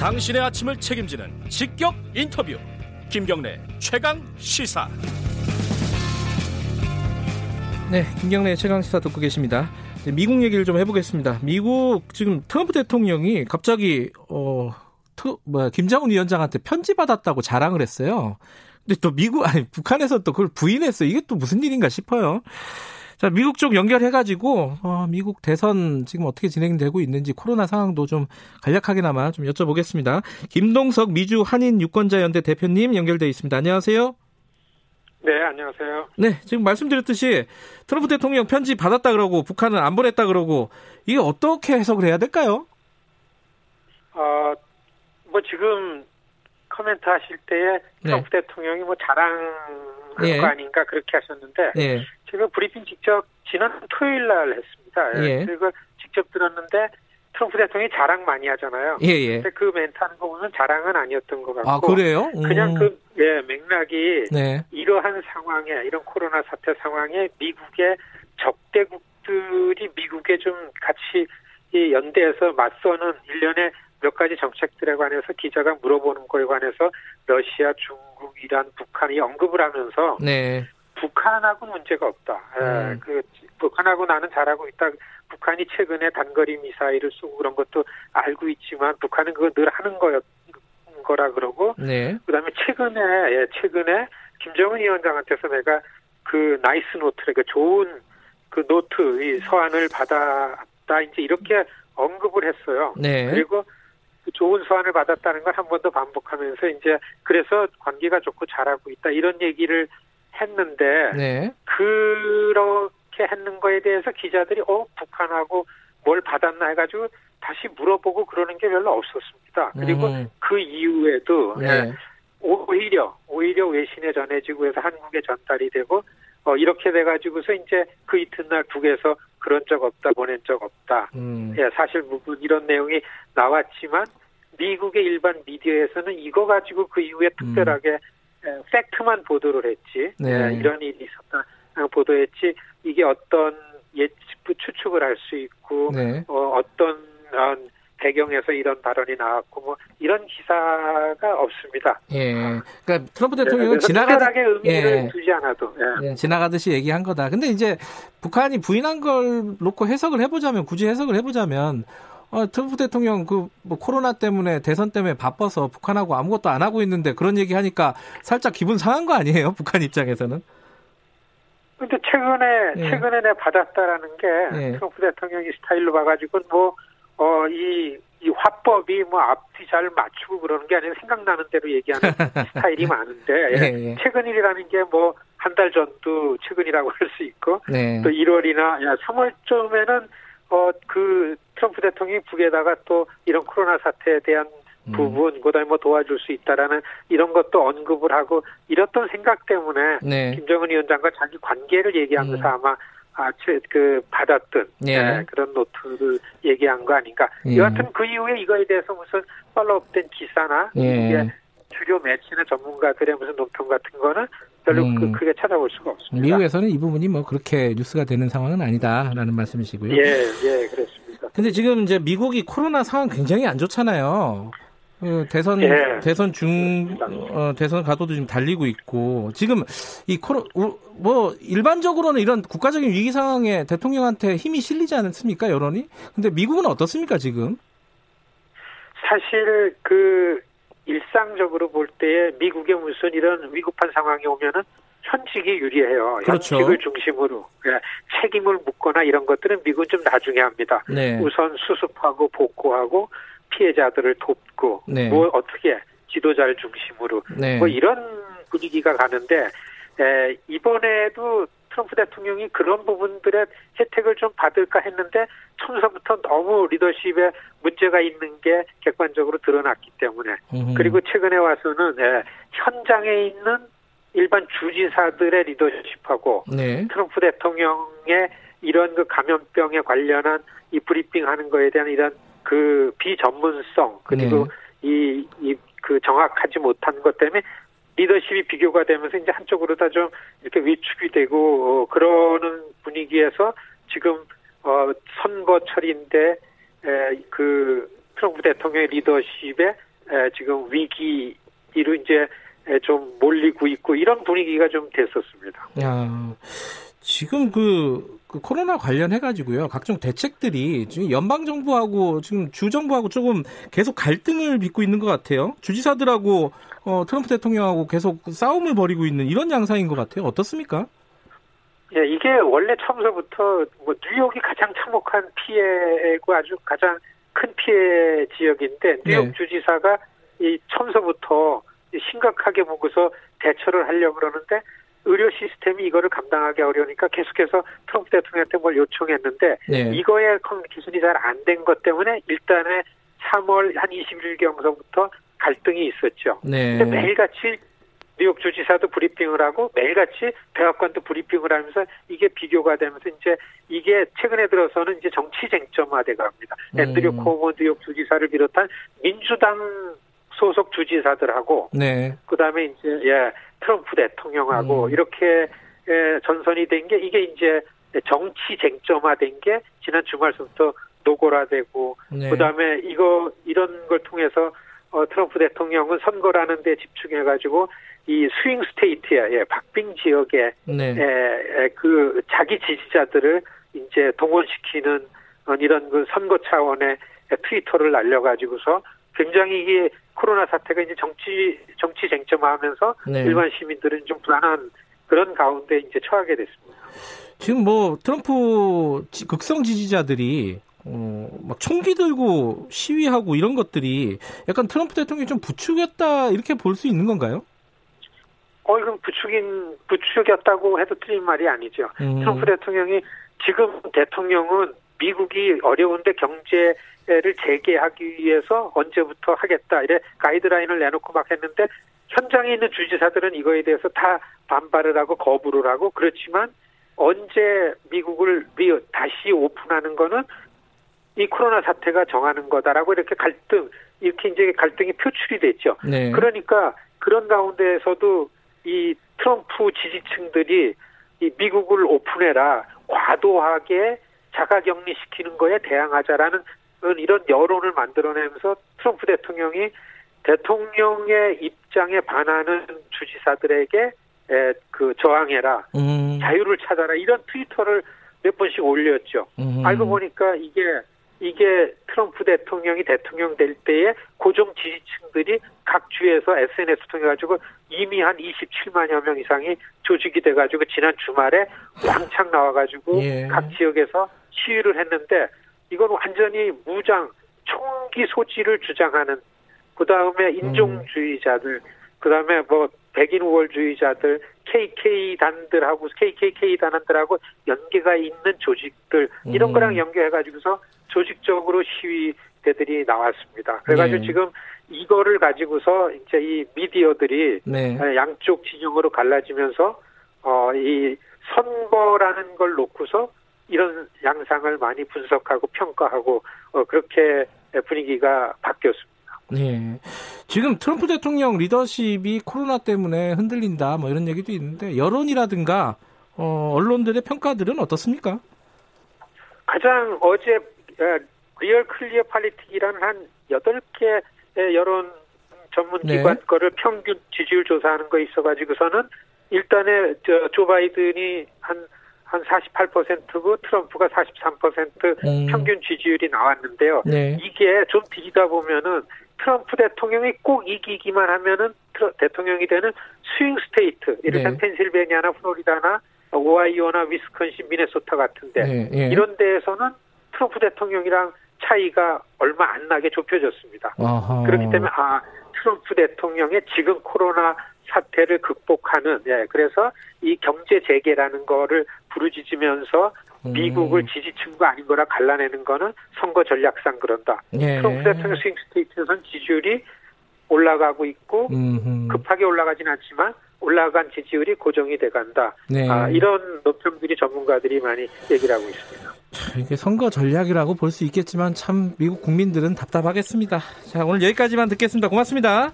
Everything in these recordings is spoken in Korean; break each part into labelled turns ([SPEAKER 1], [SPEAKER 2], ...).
[SPEAKER 1] 당신의 아침을 책임지는 직격 인터뷰 김경래 최강 시사
[SPEAKER 2] 네, 김경래 최강 시사 듣고 계십니다. 미국 얘기를 좀 해보겠습니다. 미국 지금 트럼프 대통령이 갑자기 어 트, 뭐야 김정은 위원장한테 편지 받았다고 자랑을 했어요. 근데 또 미국 아니 북한에서 또 그걸 부인했어요. 이게 또 무슨 일인가 싶어요. 자, 미국 쪽 연결해가지고, 어, 미국 대선 지금 어떻게 진행되고 있는지 코로나 상황도 좀 간략하게나마 좀 여쭤보겠습니다. 김동석 미주 한인 유권자연대 대표님 연결돼 있습니다. 안녕하세요.
[SPEAKER 3] 네, 안녕하세요.
[SPEAKER 2] 네, 지금 말씀드렸듯이 트럼프 대통령 편지 받았다 그러고 북한은 안 보냈다 그러고 이게 어떻게 해석을 해야 될까요?
[SPEAKER 3] 어, 뭐 지금 코멘트 하실 때에 트럼프 네. 대통령이 뭐 자랑한 예. 거 아닌가 그렇게 하셨는데 예. 제가 브리핑 직접 지난 토요일 날 했습니다. 예. 그걸 직접 들었는데 트럼프 대통령이 자랑 많이 하잖아요. 예, 예. 근데 그 멘트 하는 거 보면 자랑은 아니었던 것 같고.
[SPEAKER 2] 아, 그래요?
[SPEAKER 3] 음. 그냥 그, 예, 맥락이. 네. 이러한 상황에, 이런 코로나 사태 상황에 미국의 적대국들이 미국에 좀 같이 이 연대해서 맞서는 일련의 몇 가지 정책들에 관해서 기자가 물어보는 거에 관해서 러시아, 중국, 이란, 북한이 언급을 하면서. 네. 북한하고 문제가 없다. 예, 음. 그 북한하고 나는 잘하고 있다. 북한이 최근에 단거리 미사일을 쏘고 그런 것도 알고 있지만 북한은 그거 늘 하는 거였 거라 그러고 네. 그다음에 최근에 예, 최근에 김정은 위원장한테서 내가 그 nice note를 그 좋은 그 노트 이 서한을 받았다 이제 이렇게 언급을 했어요. 네. 그리고 그 좋은 서한을 받았다는 걸 한 번 더 반복하면서 이제 그래서 관계가 좋고 잘하고 있다 이런 얘기를 했는데 네. 그렇게 했는 거에 대해서 기자들이 어 북한하고 뭘 받았나 해가지고 다시 물어보고 그러는 게 별로 없었습니다. 그리고 음. 그 이후에도 네. 예, 오히려 오히려 외신에 전해지고 해서 한국에 전달이 되고 어 이렇게 돼가지고서 이제 그 이튿날 북에서 그런 적 없다 보낸 적 없다. 음. 예, 사실 무슨 이런 내용이 나왔지만 미국의 일반 미디어에서는 이거 가지고 그 이후에 특별하게 음. 팩트만 보도를 했지 네. 이런 일이 있었다 보도했지 이게 어떤 예측 추측을 할 수 있고 네. 어, 어, 배경에서 이런 발언이 나왔고 뭐 이런 기사가 없습니다.
[SPEAKER 2] 예. 그러니까 트럼프 대통령은 네, 지나가듯
[SPEAKER 3] 의미를 예. 두지 않아도
[SPEAKER 2] 예. 예. 지나가듯이 얘기한 거다. 근데 이제 북한이 부인한 걸 놓고 해석을 해보자면 굳이 해석을 해보자면 어, 트럼프 대통령 그 뭐 코로나 때문에 대선 때문에 바빠서 북한하고 아무것도 안 하고 있는데 그런 얘기 하니까 살짝 기분 상한 거 아니에요? 북한 입장에서는?
[SPEAKER 3] 근데 최근에 예. 최근에 내 받았다라는 게 예. 트럼프 대통령이 스타일로 봐가지고 뭐어이 이 화법이 뭐 앞뒤 잘 맞추고 그러는 게 아니라 생각나는 대로 얘기하는 스타일이 많은데 예, 예. 최근 일이라는 게 뭐 한 달 전도 최근이라고 할 수 있고 네. 또 1월이나 야 3월쯤에는 어 그 트럼프 대통령이 북에다가 또 이런 코로나 사태에 대한 음. 부분, 그다음에 뭐 도와줄 수 있다라는 이런 것도 언급을 하고 이렇던 생각 때문에 네. 김정은 위원장과 자기 관계를 얘기하면서 음. 아마 아, 그 받았던 예. 네, 그런 노트를 얘기한 거 아닌가. 예. 여하튼 그 이후에 이거에 대해서 무슨 팔로업된 기사나 예. 이게 주요 매체나 전문가들의 무슨 논평 같은 거는 별로 음. 크게 찾아볼 수가 없습니다.
[SPEAKER 2] 미국에서는 이 부분이 뭐 그렇게 뉴스가 되는 상황은 아니다라는 말씀이시고요.
[SPEAKER 3] 예, 예, 그렇습니다.
[SPEAKER 2] 근데 지금 이제 미국이 코로나 상황 굉장히 안 좋잖아요. 그 대선 예. 대선 중 어, 대선 가도도 지금 달리고 있고 지금 이 코로 뭐 일반적으로는 이런 국가적인 위기 상황에 대통령한테 힘이 실리지 않습니까 여론이? 근데 미국은 어떻습니까 지금?
[SPEAKER 3] 사실 그 일상적으로 볼 때에 미국의 무슨 이런 위급한 상황이 오면은 현직이 유리해요. 그렇죠. 현직을 중심으로 예, 책임을 묻거나 이런 것들은 미국은 좀 나중에 합니다. 네. 우선 수습하고 복구하고 피해자들을 돕고 네. 뭐 어떻게 지도자를 중심으로 네. 뭐 이런 분위기가 가는데 에, 이번에도 트럼프 대통령이 그런 부분들의 혜택을 좀 받을까 했는데 처음서부터 너무 리더십에 문제가 있는 게 객관적으로 드러났기 때문에 음흠. 그리고 최근에 와서는 예, 현장에 있는 일반 주지사들의 리더십하고 네. 트럼프 대통령의 이런 그 감염병에 관련한 이 브리핑하는 거에 대한 이런 그 비전문성 그리고 네. 이이 그 정확하지 못한 것 때문에 리더십이 비교가 되면서 이제 한쪽으로 다 좀 이렇게 위축이 되고 어, 그러는 분위기에서 지금 어 선거철인데 에, 그 트럼프 대통령의 리더십에 지금 위기로 이제 좀 몰리고 있고 이런 분위기가 좀 됐었습니다.
[SPEAKER 2] 야, 지금 그, 그 코로나 관련해 가지고요 각종 대책들이 지금 연방 정부하고 지금 주 정부하고 조금 계속 갈등을 빚고 있는 것 같아요. 주지사들하고 어, 트럼프 대통령하고 계속 싸움을 벌이고 있는 이런 양상인 것 같아요. 어떻습니까?
[SPEAKER 3] 예, 이게 원래 처음서부터 뭐 뉴욕이 가장 참혹한 피해고 아주 가장 큰 피해 지역인데 뉴욕 네. 주지사가 이 처음서부터 심각하게 보고서 대처를 하려고 그러는데 의료 시스템이 이거를 감당하기 어려우니까 계속해서 트럼프 대통령한테 뭘 요청했는데 네. 이거에 기준이 잘 안 된 것 때문에 일단은 3월 한 20일 경서부터 갈등이 있었죠. 네. 근데 매일같이 뉴욕 주지사도 브리핑을 하고 매일같이 백악관도 브리핑을 하면서 이게 비교가 되면서 이제 이게 최근에 들어서는 이제 정치 쟁점화돼 갑니다. 음. 앤드류 코모 뉴욕 주지사를 비롯한 민주당 소속 주지사들하고 네. 그다음에 이제 예 트럼프 대통령하고 음. 이렇게 예, 전선이 된 게 이게 이제 정치 쟁점화된 게 지난 주말부터 노골화되고 네. 그다음에 이거 이런 걸 통해서 어, 트럼프 대통령은 선거라는 데 집중해가지고 이 스윙 스테이트야, 예, 박빙 지역에 네. 에, 에, 그 자기 지지자들을 이제 동원시키는 어, 이런 그 선거 차원의 트위터를 날려가지고서 굉장히 이게 코로나 사태가 이제 정치 정치 쟁점화하면서 네. 일반 시민들은 좀 불안한 그런 가운데 이제 처하게 됐습니다.
[SPEAKER 2] 지금 뭐 트럼프 극성 지지자들이 어, 막 총기 들고 시위하고 이런 것들이 약간 트럼프 대통령이 좀 부추겼다 이렇게 볼 수 있는 건가요?
[SPEAKER 3] 어, 이건 부추긴, 부추겼다고 해도 틀린 말이 아니죠. 음. 트럼프 대통령이 지금 대통령은 미국이 어려운데 경제를 재개하기 위해서 언제부터 하겠다 이래 가이드라인을 내놓고 막 했는데 현장에 있는 주지사들은 이거에 대해서 다 반발을 하고 거부를 하고 그렇지만 언제 미국을 다시 오픈하는 거는 이 코로나 사태가 정하는 거다라고 이렇게 갈등 이렇게 이제 갈등이 표출이 됐죠. 네. 그러니까 그런 가운데에서도 이 트럼프 지지층들이 이 미국을 오픈해라 과도하게 자가격리시키는 거에 대항하자라는 이런 여론을 만들어내면서 트럼프 대통령이 대통령의 입장에 반하는 주지사들에게 에, 그 저항해라 음. 자유를 찾아라 이런 트위터를 몇 번씩 올렸죠. 음. 알고 보니까 이게 이게 트럼프 대통령이 대통령 될 때에 고정 지지층들이 각 주에서 SNS 통해 가지고 이미 한 27만여 명 이상이 조직이 돼 가지고 지난 주말에 왕창 나와 가지고 예. 각 지역에서 시위를 했는데 이건 완전히 무장 총기 소지를 주장하는 그 다음에 인종주의자들 음. 그다음에 뭐 백인 우월주의자들 KK 단들하고 KKK 단원들하고 연계가 있는 조직들 이런 음. 거랑 연계해 가지고서 조직적으로 시위대들이 나왔습니다. 그래가지고 네. 지금 이거를 가지고서 이제 이 미디어들이 네. 양쪽 진영으로 갈라지면서 어 이 선거라는 걸 놓고서 이런 양상을 많이 분석하고 평가하고 어 그렇게 분위기가 바뀌었습니다.
[SPEAKER 2] 네. 지금 트럼프 대통령 리더십이 코로나 때문에 흔들린다 뭐 이런 얘기도 있는데 여론이라든가 어, 언론들의 평가들은 어떻습니까?
[SPEAKER 3] 가장 어제 Real Clear Politics라는 한 8개 여론 전문 네. 기관 네. 거를 평균 지지율 조사하는 거 있어가지고서는 일단에 저, 조 바이든이 한, 한 48%고 트럼프가 43% 음. 평균 지지율이 나왔는데요. 네. 이게 좀 뒤지다 보면은 트럼프 대통령이 꼭 이기기만 하면은 트러, 대통령이 되는 Swing state, 이를테면 네. 펜실베니아나 플로리다나 오하이오나 위스콘신, 미네소타 같은데 네, 네. 이런 데에서는 트럼프 대통령이랑 차이가 얼마 안 나게 좁혀졌습니다. 아하. 그렇기 때문에 아 트럼프 대통령의 지금 코로나 사태를 극복하는 예 그래서 이 경제 재개라는 거를 부르짖으면서 음. 미국을 지지층과 아닌 거라 갈라내는 거는 선거 전략상 그런다. 예. 트럼프 대통령 swing state에서는 지지율이 올라가고 있고 음흠. 급하게 올라가진 않지만 올라간 지지율이 고정이 돼간다. 네. 아, 이런 노평들이 전문가들이 많이 얘기를 하고 있습니다.
[SPEAKER 2] 이게 선거 전략이라고 볼 수 있겠지만 참 미국 국민들은 답답하겠습니다. 자 오늘 여기까지만 듣겠습니다. 고맙습니다.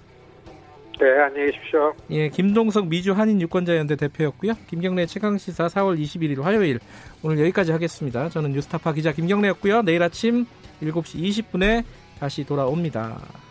[SPEAKER 3] 네, 안녕히 계십시오.
[SPEAKER 2] 예, 김동석 미주 한인 유권자연대 대표였고요. 김경래 최강 시사 4월 21일 화요일 오늘 여기까지 하겠습니다. 저는 뉴스타파 기자 김경래였고요. 내일 아침 7시 20분에 다시 돌아옵니다.